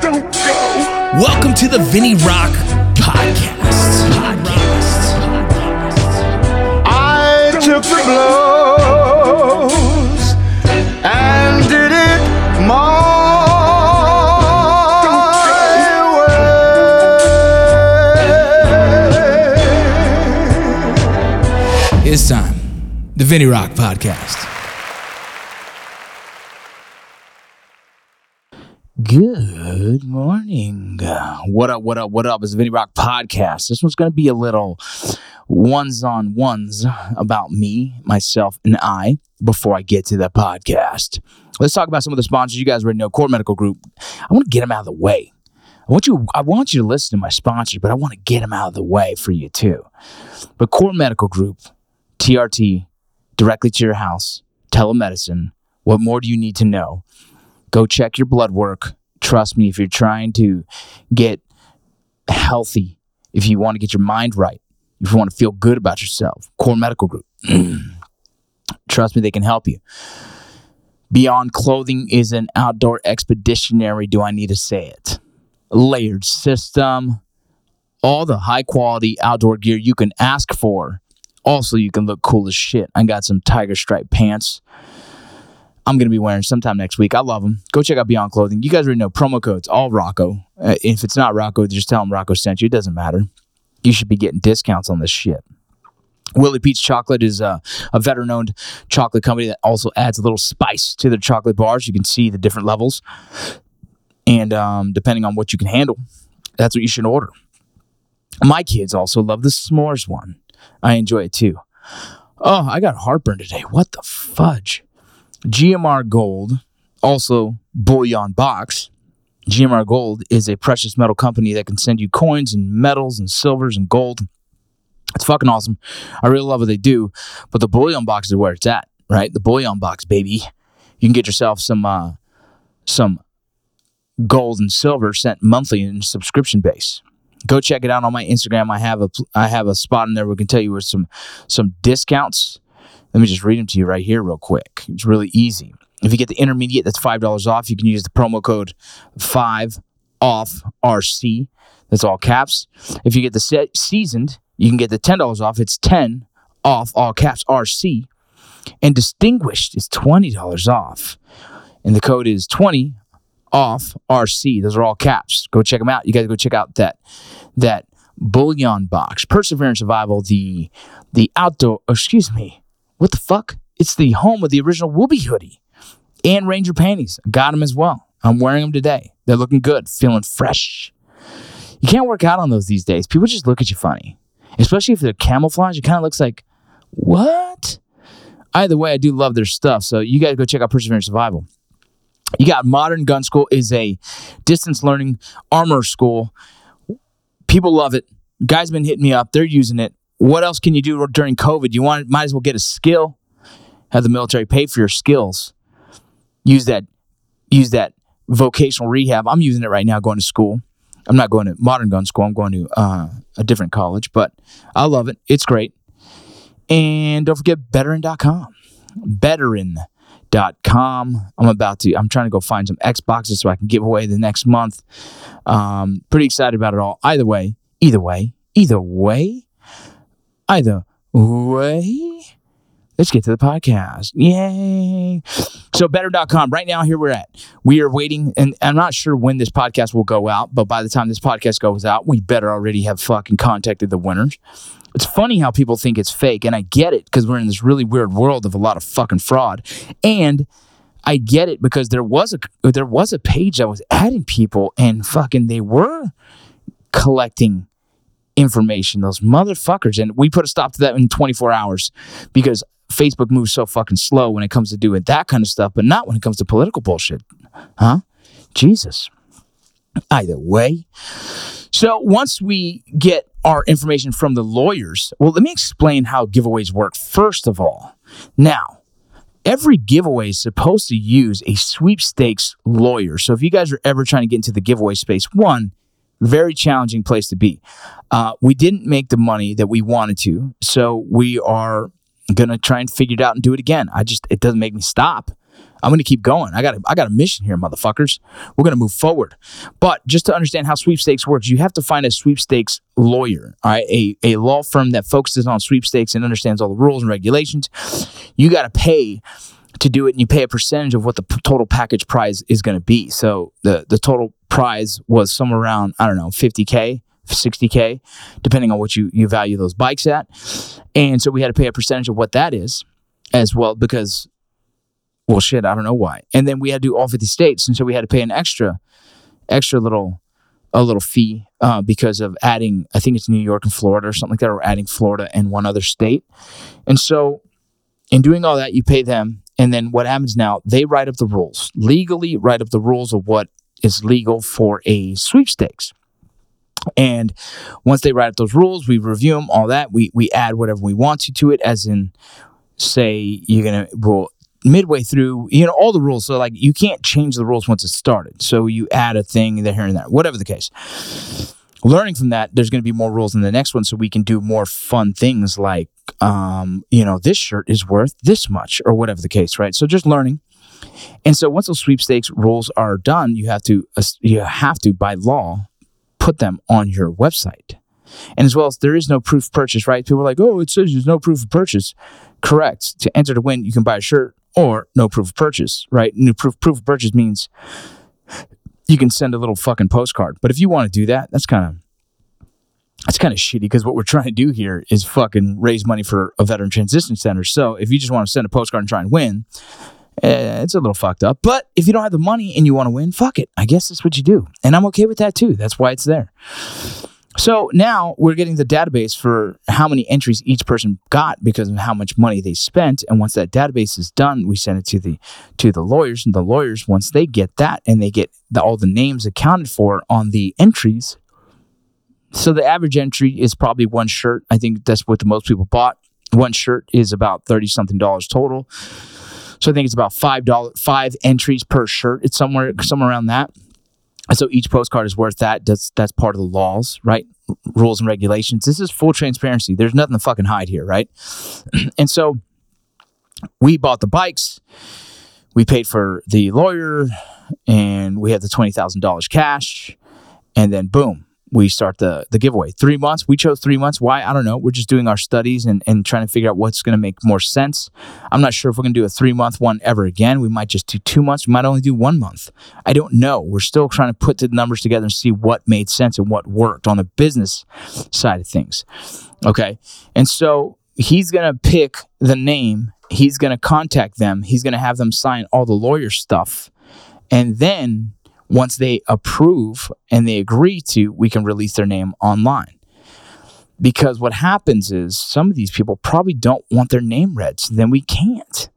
Don't go. Welcome to the Vinny Rock Podcast. Podcast. I took the blows and did it my way. It's time. The Vinny Rock Podcast. Good morning. What up, what up, what up? It's the Vinny Rock Podcast. This one's going to be a little ones on ones about me, myself, and I before I get to the podcast. Let's talk about some of the sponsors. You guys already know Core Medical Group. I want to get them out of the way. I want you I want you to listen to my sponsors, but I want to get them out of the way for you too. But Core Medical Group, TRT, directly to your house, telemedicine. What more do you need to know? Go check your blood work. Trust me, if you're trying to get healthy, if you want to get your mind right, if you want to feel good about yourself, Core Medical Group. Trust me, they can help you. Beyond Clothing is an outdoor expeditionary. Do I need to say it? Layered system, all the high quality outdoor gear you can ask for. Also, you can look cool as shit. I got some tiger stripe pants. I'm going to be wearing sometime next week. I love them. Go check out Beyond Clothing. You guys already know promo codes, all Rocco. Uh, if it's not Rocco, just tell them Rocco sent you. It doesn't matter. You should be getting discounts on this shit. Willie Pete's Chocolate is uh, a veteran owned chocolate company that also adds a little spice to their chocolate bars. You can see the different levels. And um, depending on what you can handle, that's what you should order. My kids also love the s'mores one. I enjoy it too. Oh, I got heartburn today. What the fudge? GMR Gold, also bullion box. GMR Gold is a precious metal company that can send you coins and metals and silvers and gold. It's fucking awesome. I really love what they do, but the bullion box is where it's at, right? The bullion box, baby. You can get yourself some uh, some gold and silver sent monthly in subscription base. Go check it out on my Instagram. I have a I have a spot in there where we can tell you where some some discounts. Let me just read them to you right here, real quick. It's really easy. If you get the intermediate, that's five dollars off. You can use the promo code five off RC. That's all caps. If you get the set seasoned, you can get the ten dollars off. It's ten off all caps RC. And distinguished is twenty dollars off, and the code is twenty off RC. Those are all caps. Go check them out. You guys go check out that that bullion box. Perseverance Survival. The the outdoor. Excuse me. What the fuck? It's the home of the original Woobie hoodie and Ranger panties. Got them as well. I'm wearing them today. They're looking good, feeling fresh. You can't work out on those these days. People just look at you funny, especially if they're camouflage. It kind of looks like, what? Either way, I do love their stuff. So you guys go check out Perseverance Survival. You got Modern Gun School is a distance learning armor school. People love it. Guys been hitting me up. They're using it. What else can you do during COVID? You want might as well get a skill. Have the military pay for your skills. Use that use that vocational rehab. I'm using it right now going to school. I'm not going to modern gun school. I'm going to uh, a different college, but I love it. It's great. And don't forget veteran.com. Veteran.com. I'm about to, I'm trying to go find some Xboxes so I can give away the next month. Um, pretty excited about it all. Either way, either way, either way, either way. Let's get to the podcast. Yay. So, better.com. Right now, here we're at. We are waiting, and I'm not sure when this podcast will go out, but by the time this podcast goes out, we better already have fucking contacted the winners. It's funny how people think it's fake, and I get it because we're in this really weird world of a lot of fucking fraud. And I get it because there was a there was a page that was adding people, and fucking they were collecting information. Those motherfuckers, and we put a stop to that in 24 hours because Facebook moves so fucking slow when it comes to doing that kind of stuff, but not when it comes to political bullshit. Huh? Jesus. Either way. So once we get our information from the lawyers, well, let me explain how giveaways work first of all. Now, every giveaway is supposed to use a sweepstakes lawyer. So if you guys are ever trying to get into the giveaway space, one, very challenging place to be. Uh, we didn't make the money that we wanted to, so we are gonna try and figure it out and do it again. I just it doesn't make me stop. I'm going to keep going. I got a, I got a mission here, motherfuckers. We're going to move forward. But just to understand how sweepstakes works, you have to find a sweepstakes lawyer, all right, a, a law firm that focuses on sweepstakes and understands all the rules and regulations. You got to pay to do it and you pay a percentage of what the p- total package prize is going to be. So the the total prize was somewhere around I don't know 50k, 60k, depending on what you you value those bikes at. And so we had to pay a percentage of what that is as well because well shit, I don't know why. And then we had to do all 50 states and so we had to pay an extra extra little a little fee uh, because of adding I think it's New York and Florida or something like that or adding Florida and one other state. And so in doing all that you pay them and then what happens now, they write up the rules, legally write up the rules of what is legal for a sweepstakes. And once they write up those rules, we review them, all that. We we add whatever we want to to it, as in, say you're gonna well midway through, you know, all the rules. So like you can't change the rules once it's started. So you add a thing there here and there, whatever the case. Learning from that, there's to be more rules in the next one, so we can do more fun things like, um, you know, this shirt is worth this much or whatever the case, right? So just learning. And so once those sweepstakes rules are done, you have to uh, you have to by law put them on your website. And as well as there is no proof of purchase, right? People are like, oh, it says there's no proof of purchase. Correct. To enter to win, you can buy a shirt or no proof of purchase, right? New proof proof of purchase means you can send a little fucking postcard. But if you want to do that, that's kind of that's kind of shitty because what we're trying to do here is fucking raise money for a veteran transition center. So if you just want to send a postcard and try and win, Eh, it's a little fucked up. But if you don't have the money and you want to win, fuck it. I guess that's what you do. And I'm okay with that too. That's why it's there. So now we're getting the database for how many entries each person got because of how much money they spent. And once that database is done, we send it to the to the lawyers. And the lawyers, once they get that and they get the, all the names accounted for on the entries, so the average entry is probably one shirt. I think that's what the most people bought. One shirt is about thirty something dollars total. So I think it's about five dollar five entries per shirt. It's somewhere somewhere around that. So each postcard is worth that. That's that's part of the laws, right? Rules and regulations. This is full transparency. There's nothing to fucking hide here, right? and so we bought the bikes. We paid for the lawyer, and we had the twenty thousand dollars cash. And then boom, we start the the giveaway. Three months. We chose three months. Why? I don't know. We're just doing our studies and, and trying to figure out what's going to make more sense. I'm not sure if we're going to do a three month one ever again. We might just do two months. We might only do one month. I don't know. We're still trying to put the numbers together and see what made sense and what worked on the business side of things. Okay. And so he's going to pick the name. He's going to contact them. He's going to have them sign all the lawyer stuff. And then once they approve and they agree to, we can release their name online. Because what happens is some of these people probably don't want their name read, so then we can't.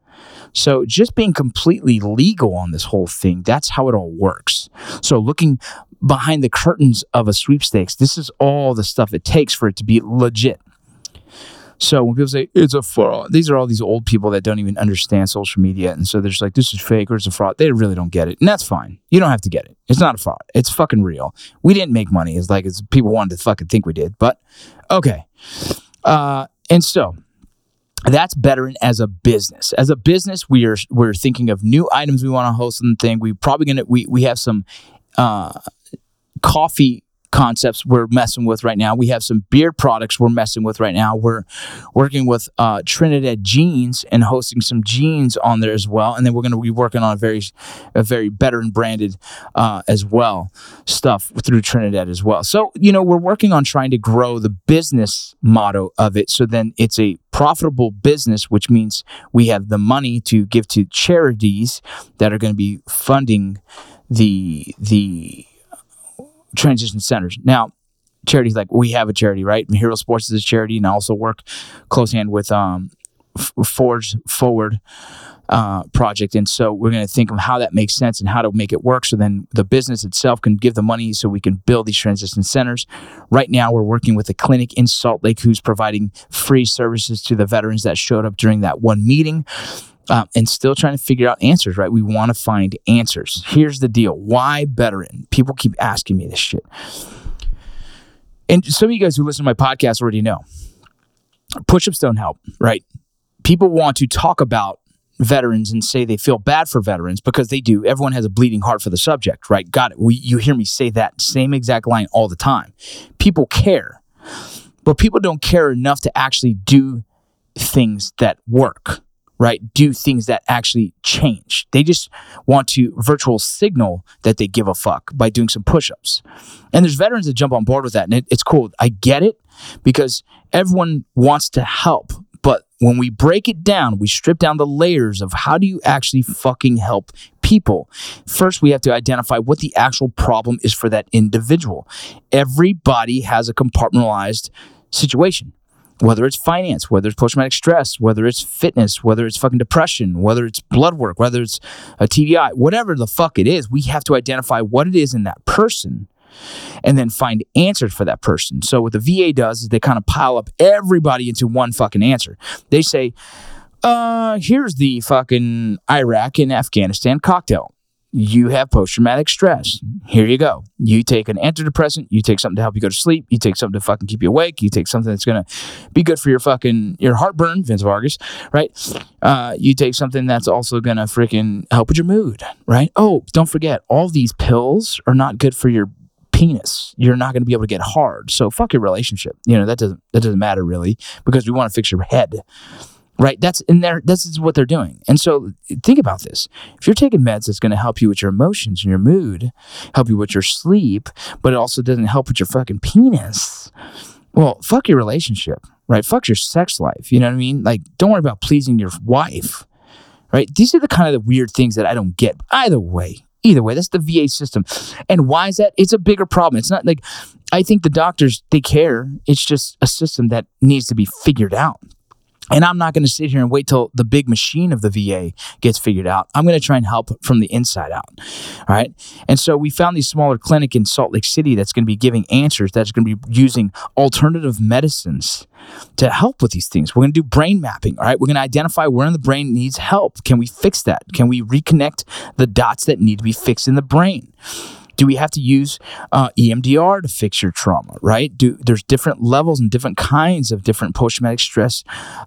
So just being completely legal on this whole thing, that's how it all works. So looking behind the curtains of a sweepstakes, this is all the stuff it takes for it to be legit. So when people say it's a fraud, these are all these old people that don't even understand social media. And so they're just like, this is fake or it's a fraud. They really don't get it. And that's fine. You don't have to get it. It's not a fraud. It's fucking real. We didn't make money. It's like it's people wanted to fucking think we did. But okay. Uh, and so that's better as a business. As a business, we are we're thinking of new items we want to host and thing. We probably gonna we we have some uh coffee concepts we're messing with right now. We have some beer products we're messing with right now. We're working with uh, Trinidad Jeans and hosting some jeans on there as well. And then we're going to be working on a very, a very better and branded uh, as well stuff through Trinidad as well. So you know we're working on trying to grow the business motto of it. So then it's a profitable business, which means we have the money to give to charities that are going to be funding the the transition centers. Now, charities like we have a charity, right? Hero Sports is a charity, and I also work close hand with um, Forge Forward uh, project, and so we're going to think of how that makes sense and how to make it work. So then the business itself can give the money, so we can build these transition centers. Right now, we're working with a clinic in Salt Lake who's providing free services to the veterans that showed up during that one meeting uh, and still trying to figure out answers, right? We want to find answers. Here's the deal why veteran? People keep asking me this shit. And some of you guys who listen to my podcast already know push ups don't help, right? People want to talk about veterans and say they feel bad for veterans because they do. Everyone has a bleeding heart for the subject, right? Got it. We, you hear me say that same exact line all the time. People care, but people don't care enough to actually do things that work, right? Do things that actually change. They just want to virtual signal that they give a fuck by doing some push ups. And there's veterans that jump on board with that, and it, it's cool. I get it because everyone wants to help. But when we break it down, we strip down the layers of how do you actually fucking help people. First, we have to identify what the actual problem is for that individual. Everybody has a compartmentalized situation whether it's finance, whether it's post traumatic stress, whether it's fitness, whether it's fucking depression, whether it's blood work, whether it's a TBI, whatever the fuck it is, we have to identify what it is in that person and then find answers for that person. So what the VA does is they kind of pile up everybody into one fucking answer. They say, uh, here's the fucking Iraq and Afghanistan cocktail you have post traumatic stress. Here you go. You take an antidepressant, you take something to help you go to sleep, you take something to fucking keep you awake, you take something that's gonna be good for your fucking your heartburn, Vince Vargas, right? Uh, you take something that's also gonna freaking help with your mood, right? Oh, don't forget, all these pills are not good for your penis. You're not gonna be able to get hard. So fuck your relationship. You know, that doesn't that doesn't matter really because we want to fix your head right? That's in there this is what they're doing. And so think about this. If you're taking meds that's going to help you with your emotions and your mood help you with your sleep but it also doesn't help with your fucking penis well fuck your relationship right? Fuck your sex life you know what i mean? Like don't worry about pleasing your wife right? These are the kind of the weird things that i don't get. Either way either way that's the va system. And why is that? It's a bigger problem. It's not like i think the doctors they care. It's just a system that needs to be figured out and I'm not going to sit here and wait till the big machine of the VA gets figured out. I'm going to try and help from the inside out. All right. And so we found these smaller clinic in Salt Lake City that's going to be giving answers, that's going to be using alternative medicines to help with these things. We're going to do brain mapping. All right. We're going to identify where in the brain needs help. Can we fix that? Can we reconnect the dots that need to be fixed in the brain? Do we have to use uh, EMDR to fix your trauma? Right? Do there's different levels and different kinds of different post traumatic stress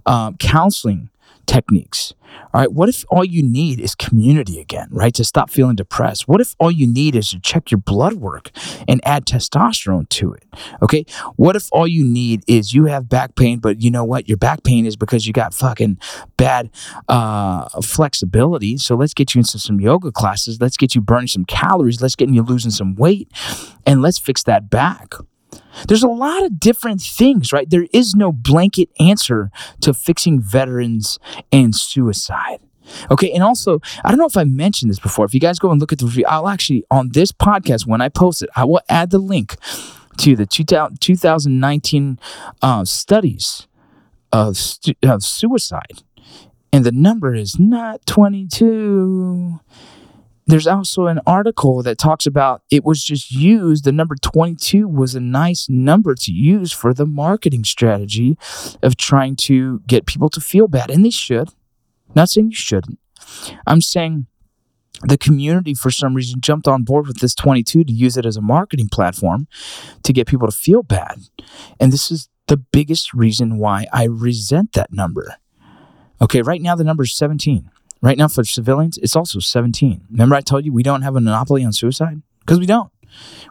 um, counseling techniques. All right. What if all you need is community again, right? To stop feeling depressed? What if all you need is to check your blood work and add testosterone to it? Okay. What if all you need is you have back pain, but you know what? Your back pain is because you got fucking bad uh, flexibility. So let's get you into some yoga classes. Let's get you burning some calories. Let's get you losing some weight and let's fix that back. There's a lot of different things, right? There is no blanket answer to fixing veterans and suicide. Okay, and also, I don't know if I mentioned this before. If you guys go and look at the review, I'll actually, on this podcast, when I post it, I will add the link to the 2019 uh, studies of, of suicide. And the number is not 22 there's also an article that talks about it was just used. The number 22 was a nice number to use for the marketing strategy of trying to get people to feel bad. And they should. Not saying you shouldn't. I'm saying the community, for some reason, jumped on board with this 22 to use it as a marketing platform to get people to feel bad. And this is the biggest reason why I resent that number. Okay, right now the number is 17. Right now, for civilians, it's also 17. Remember, I told you we don't have a monopoly on suicide? Because we don't.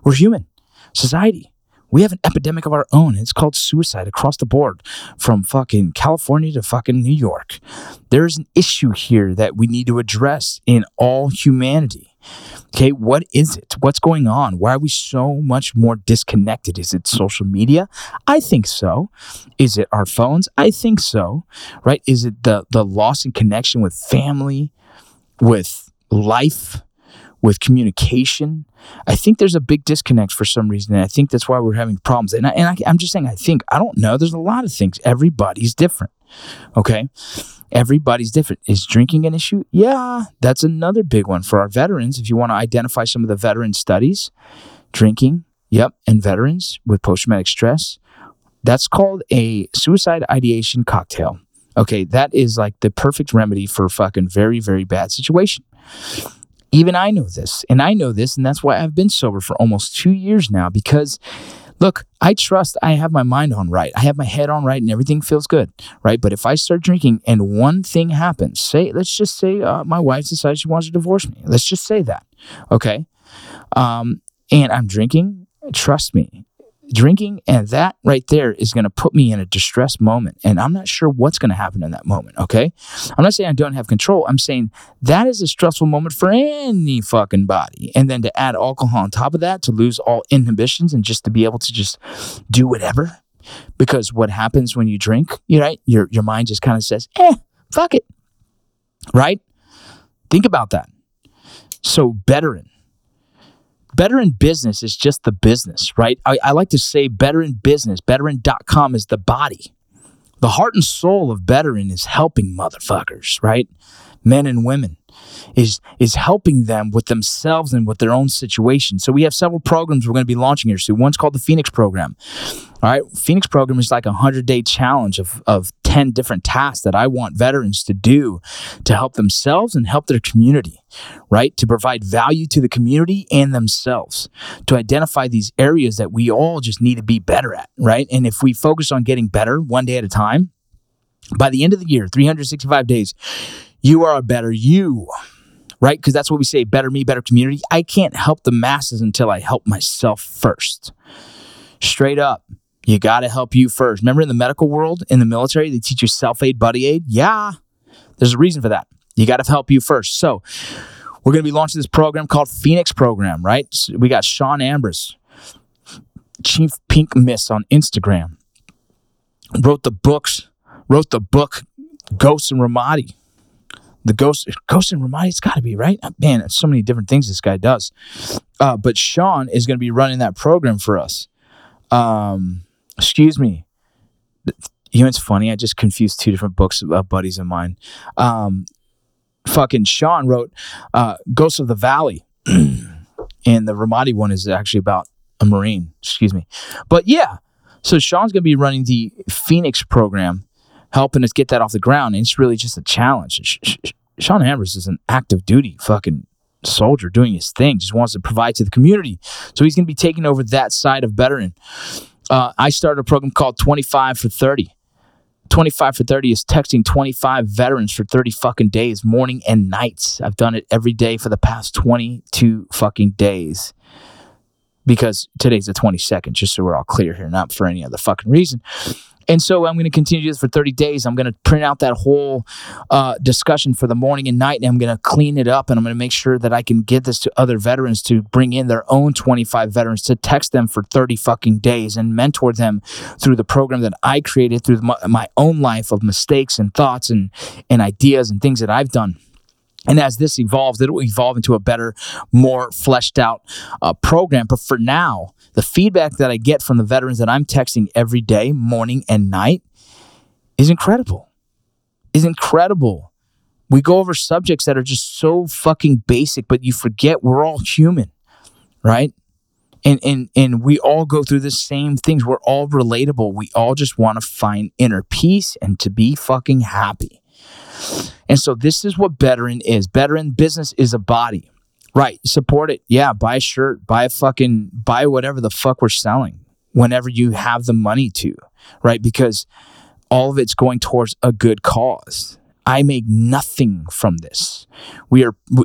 We're human. Society. We have an epidemic of our own. It's called suicide across the board from fucking California to fucking New York. There is an issue here that we need to address in all humanity. Okay, what is it? What's going on? Why are we so much more disconnected? Is it social media? I think so. Is it our phones? I think so. Right? Is it the the loss in connection with family, with life, with communication? I think there's a big disconnect for some reason, and I think that's why we're having problems. And, I, and I, I'm just saying, I think I don't know. There's a lot of things. Everybody's different. Okay. Everybody's different. Is drinking an issue? Yeah, that's another big one for our veterans. If you want to identify some of the veteran studies, drinking, yep, and veterans with post traumatic stress, that's called a suicide ideation cocktail. Okay, that is like the perfect remedy for a fucking very, very bad situation. Even I know this, and I know this, and that's why I've been sober for almost two years now because Look, I trust I have my mind on right. I have my head on right and everything feels good, right? But if I start drinking and one thing happens, say, let's just say uh, my wife decides she wants to divorce me. Let's just say that, okay? Um, and I'm drinking, trust me, drinking and that right there is going to put me in a distressed moment and i'm not sure what's going to happen in that moment okay? I'm not saying i don't have control i'm saying that is a stressful moment for any fucking body and then to add alcohol on top of that to lose all inhibitions and just to be able to just do whatever because what happens when you drink you right your your mind just kind of says eh fuck it right? Think about that. So veteran better in business is just the business, right? I, I, like to say better in business, betterin.com is the body. The heart and soul of Betterin is helping motherfuckers, right? Men and women is is helping them with themselves and with their own situation. So we have several programs we're going to be launching here soon. One's called the Phoenix program. All right, Phoenix program is like a 100-day challenge of of 10 different tasks that I want veterans to do to help themselves and help their community, right? To provide value to the community and themselves, to identify these areas that we all just need to be better at, right? And if we focus on getting better one day at a time, by the end of the year, 365 days, you are a better you, right? Because that's what we say better me, better community. I can't help the masses until I help myself first. Straight up. You got to help you first. Remember in the medical world, in the military, they teach you self aid, buddy aid? Yeah, there's a reason for that. You got to help you first. So, we're going to be launching this program called Phoenix Program, right? So we got Sean Ambrose, Chief Pink Miss on Instagram, wrote the books, wrote the book Ghosts and Ramadi. The Ghost, Ghost and Ramadi, it's got to be right. Man, so many different things this guy does. Uh, but Sean is going to be running that program for us. Um, excuse me. You know, it's funny. I just confused two different books of buddies of mine. Um, fucking Sean wrote uh, Ghosts of the Valley, and the Ramadi one is actually about a Marine. Excuse me. But yeah, so Sean's going to be running the Phoenix program, helping us get that off the ground. And it's really just a challenge. Sean Ambrose is an active duty fucking soldier doing his thing, just wants to provide to the community. So he's going to be taking over that side of veteran uh, I started a program called 25 for 30. 25 for 30 is texting 25 veterans for 30 fucking days, morning and nights. I've done it every day for the past 22 fucking days because today's the 22nd, just so we're all clear here, not for any other fucking reason. And so I'm going to continue this for 30 days. I'm going to print out that whole uh, discussion for the morning and night, and I'm going to clean it up, and I'm going to make sure that I can get this to other veterans to bring in their own 25 veterans to text them for 30 fucking days and mentor them through the program that I created through my, my own life of mistakes and thoughts and, and ideas and things that I've done. And as this evolves, it'll evolve into a better, more fleshed out uh, program. But for now, the feedback that I get from the veterans that I'm texting every day, morning and night, is incredible. Is incredible. We go over subjects that are just so fucking basic, but you forget we're all human, right? And and and we all go through the same things. We're all relatable. We all just want to find inner peace and to be fucking happy. And so this is what Betterin is. Betterin business is a body. Right. Support it. Yeah. Buy a shirt, buy a fucking, buy whatever the fuck we're selling whenever you have the money to. Right. Because all of it's going towards a good cause. I make nothing from this. We are we,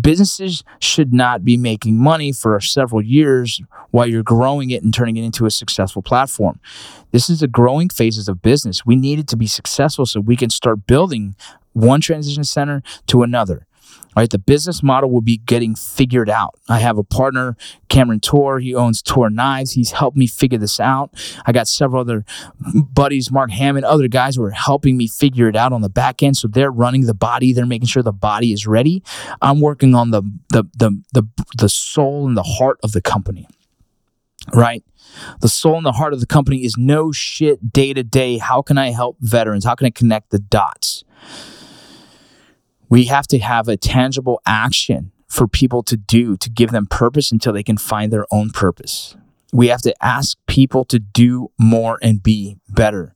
businesses should not be making money for several years while you're growing it and turning it into a successful platform. This is the growing phases of business. We need it to be successful so we can start building one transition center to another right? The business model will be getting figured out. I have a partner, Cameron Toor. He owns Toor Knives. He's helped me figure this out. I got several other buddies, Mark Hammond, other guys who are helping me figure it out on the back end. So they're running the body. They're making sure the body is ready. I'm working on the the the the, the soul and the heart of the company. Right? The soul and the heart of the company is no shit day to day. How can I help veterans? How can I connect the dots? We have to have a tangible action for people to do to give them purpose until they can find their own purpose. We have to ask people to do more and be better.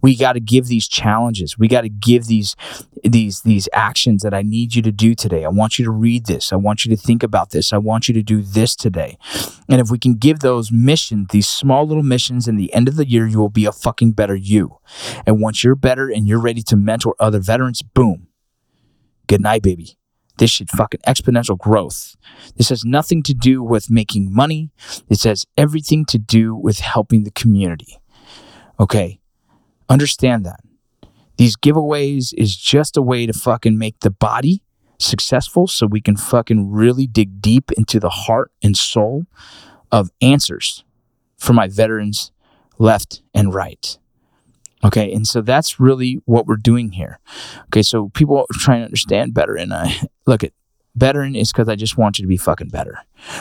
We got to give these challenges. We got to give these these these actions that I need you to do today. I want you to read this. I want you to think about this. I want you to do this today. And if we can give those missions, these small little missions in the end of the year, you will be a fucking better you. And once you're better and you're ready to mentor other veterans, boom. Good night, baby. This shit fucking exponential growth. This has nothing to do with making money. This has everything to do with helping the community. Okay. Understand that. These giveaways is just a way to fucking make the body successful so we can fucking really dig deep into the heart and soul of answers for my veterans left and right. Okay, and so that's really what we're doing here. Okay, so people are trying to understand better, and I look at veteran is because I just want you to be fucking better,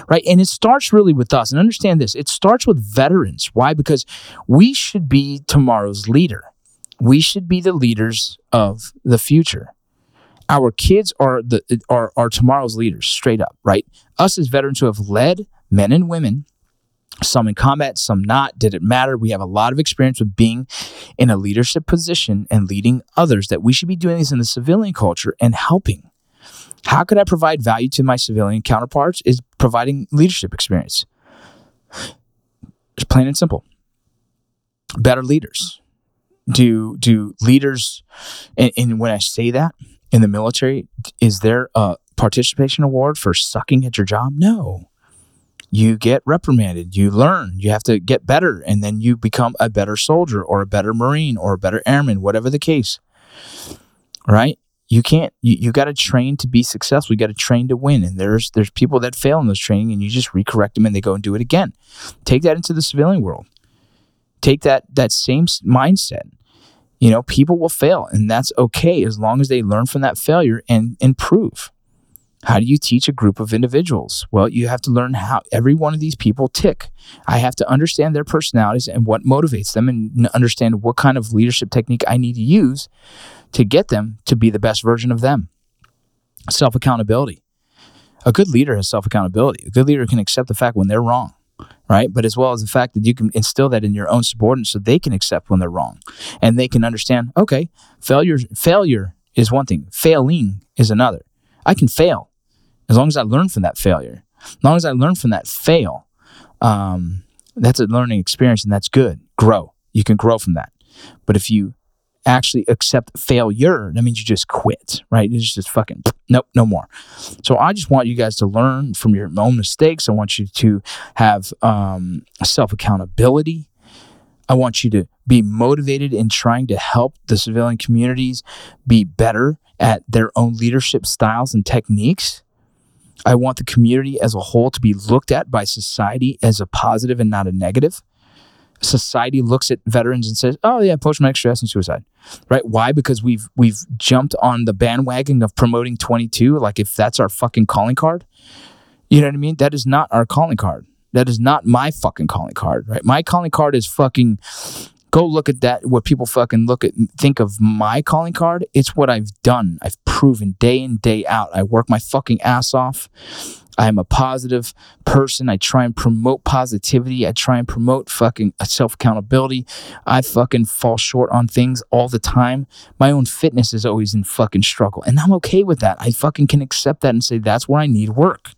right? And it starts really with us. And understand this: it starts with veterans. Why? Because we should be tomorrow's leader. We should be the leaders of the future. Our kids are the are, are tomorrow's leaders, straight up, right? Us as veterans who have led men and women some in combat, some not. Did it matter? We have a lot of experience with being in a leadership position and leading others that we should be doing this in the civilian culture and helping. How could I provide value to my civilian counterparts? Is providing leadership experience. It's plain and simple. Better leaders. Do do leaders and, and when I say that in the military, is there a participation award for sucking at your job? No you get reprimanded, you learn, you have to get better, and then you become a better soldier or a better Marine or a better airman, whatever the case. Right? You can't you, you got to train to be successful. You got to train to win. And there's there's people that fail in those training and you just recorrect them and they go and do it again. Take that into the civilian world. Take that that same mindset. You know, people will fail and that's okay as long as they learn from that failure and improve. How do you teach a group of individuals? Well, you have to learn how every one of these people tick. I have to understand their personalities and what motivates them and understand what kind of leadership technique I need to use to get them to be the best version of them. Self accountability. A good leader has self accountability. A good leader can accept the fact when they're wrong, right? But as well as the fact that you can instill that in your own subordinates so they can accept when they're wrong and they can understand, okay, failure, failure is one thing, failing is another. I can fail as long as I learn from that failure, as long as I learn from that fail, um, that's a learning experience and that's good. Grow. You can grow from that. But if you actually accept failure, that means you just quit, right? It's just fucking nope, no more. So I just want you guys to learn from your own mistakes. I want you to have um, self accountability. I want you to be motivated in trying to help the civilian communities be better at their own leadership styles and techniques. I want the community as a whole to be looked at by society as a positive and not a negative. Society looks at veterans and says, "Oh yeah, post-traumatic stress and suicide." Right? Why? Because we've we've jumped on the bandwagon of promoting 22 like if that's our fucking calling card. You know what I mean? That is not our calling card. That is not my fucking calling card, right? My calling card is fucking go look at that what people fucking look at think of my calling card. It's what i've done. I've proven day in day out. I work my fucking ass off. I'm a positive person. I try and promote positivity. I try and promote fucking self accountability i fucking fall short on things all the time. My own fitness is always in fucking struggle and i'm okay with that. I fucking can accept that and say that's where i need work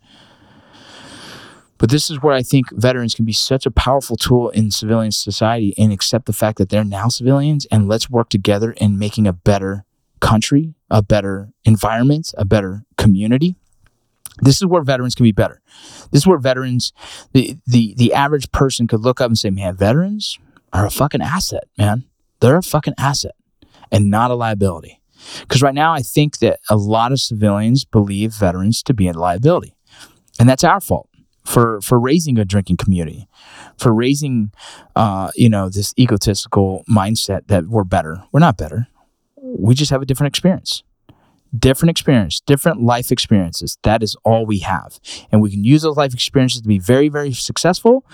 but this is where I think veterans can be such a powerful tool in civilian society and accept the fact that they're now civilians and let's work together in making a better country, a better environment, a better community. This is where veterans can be better. This is where veterans, the, the, the average person could look up and say, man, veterans are a fucking asset, man. They're a fucking asset and not a liability. Because right now, I think that a lot of civilians believe veterans to be a liability. And that's our fault for for raising a drinking community, for raising, uh, you know, this egotistical mindset that we're better. We're not better. We just have a different experience different experience, different life experiences. That is all we have. And we can use those life experiences to be very, very successful,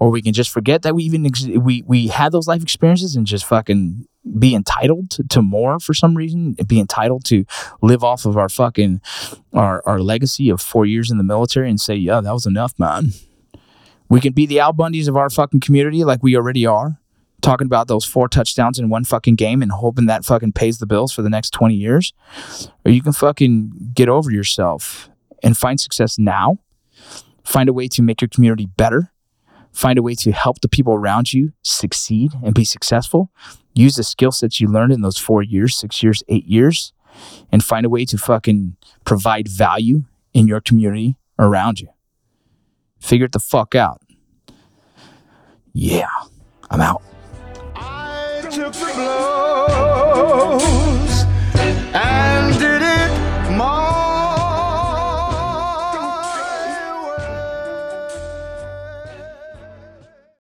or we can just forget that we even ex- we we had those life experiences and just fucking be entitled to, to more for some reason, be entitled to live off of our fucking our our legacy of four years in the military and say, yeah, that was enough, man. We can be the Al Bundys of our fucking community like we already are. talking about those four touchdowns in one fucking game and hoping that fucking pays the bills for the next 20 years. Or you can fucking get over yourself and find success now. Find a way to make your community better. Find a way to help the people around you succeed and be successful. Use the skill sets you learned in those four years, six years, eight years, and find a way to fucking provide value in your community around you. Figure it the fuck out. Yeah, I'm out.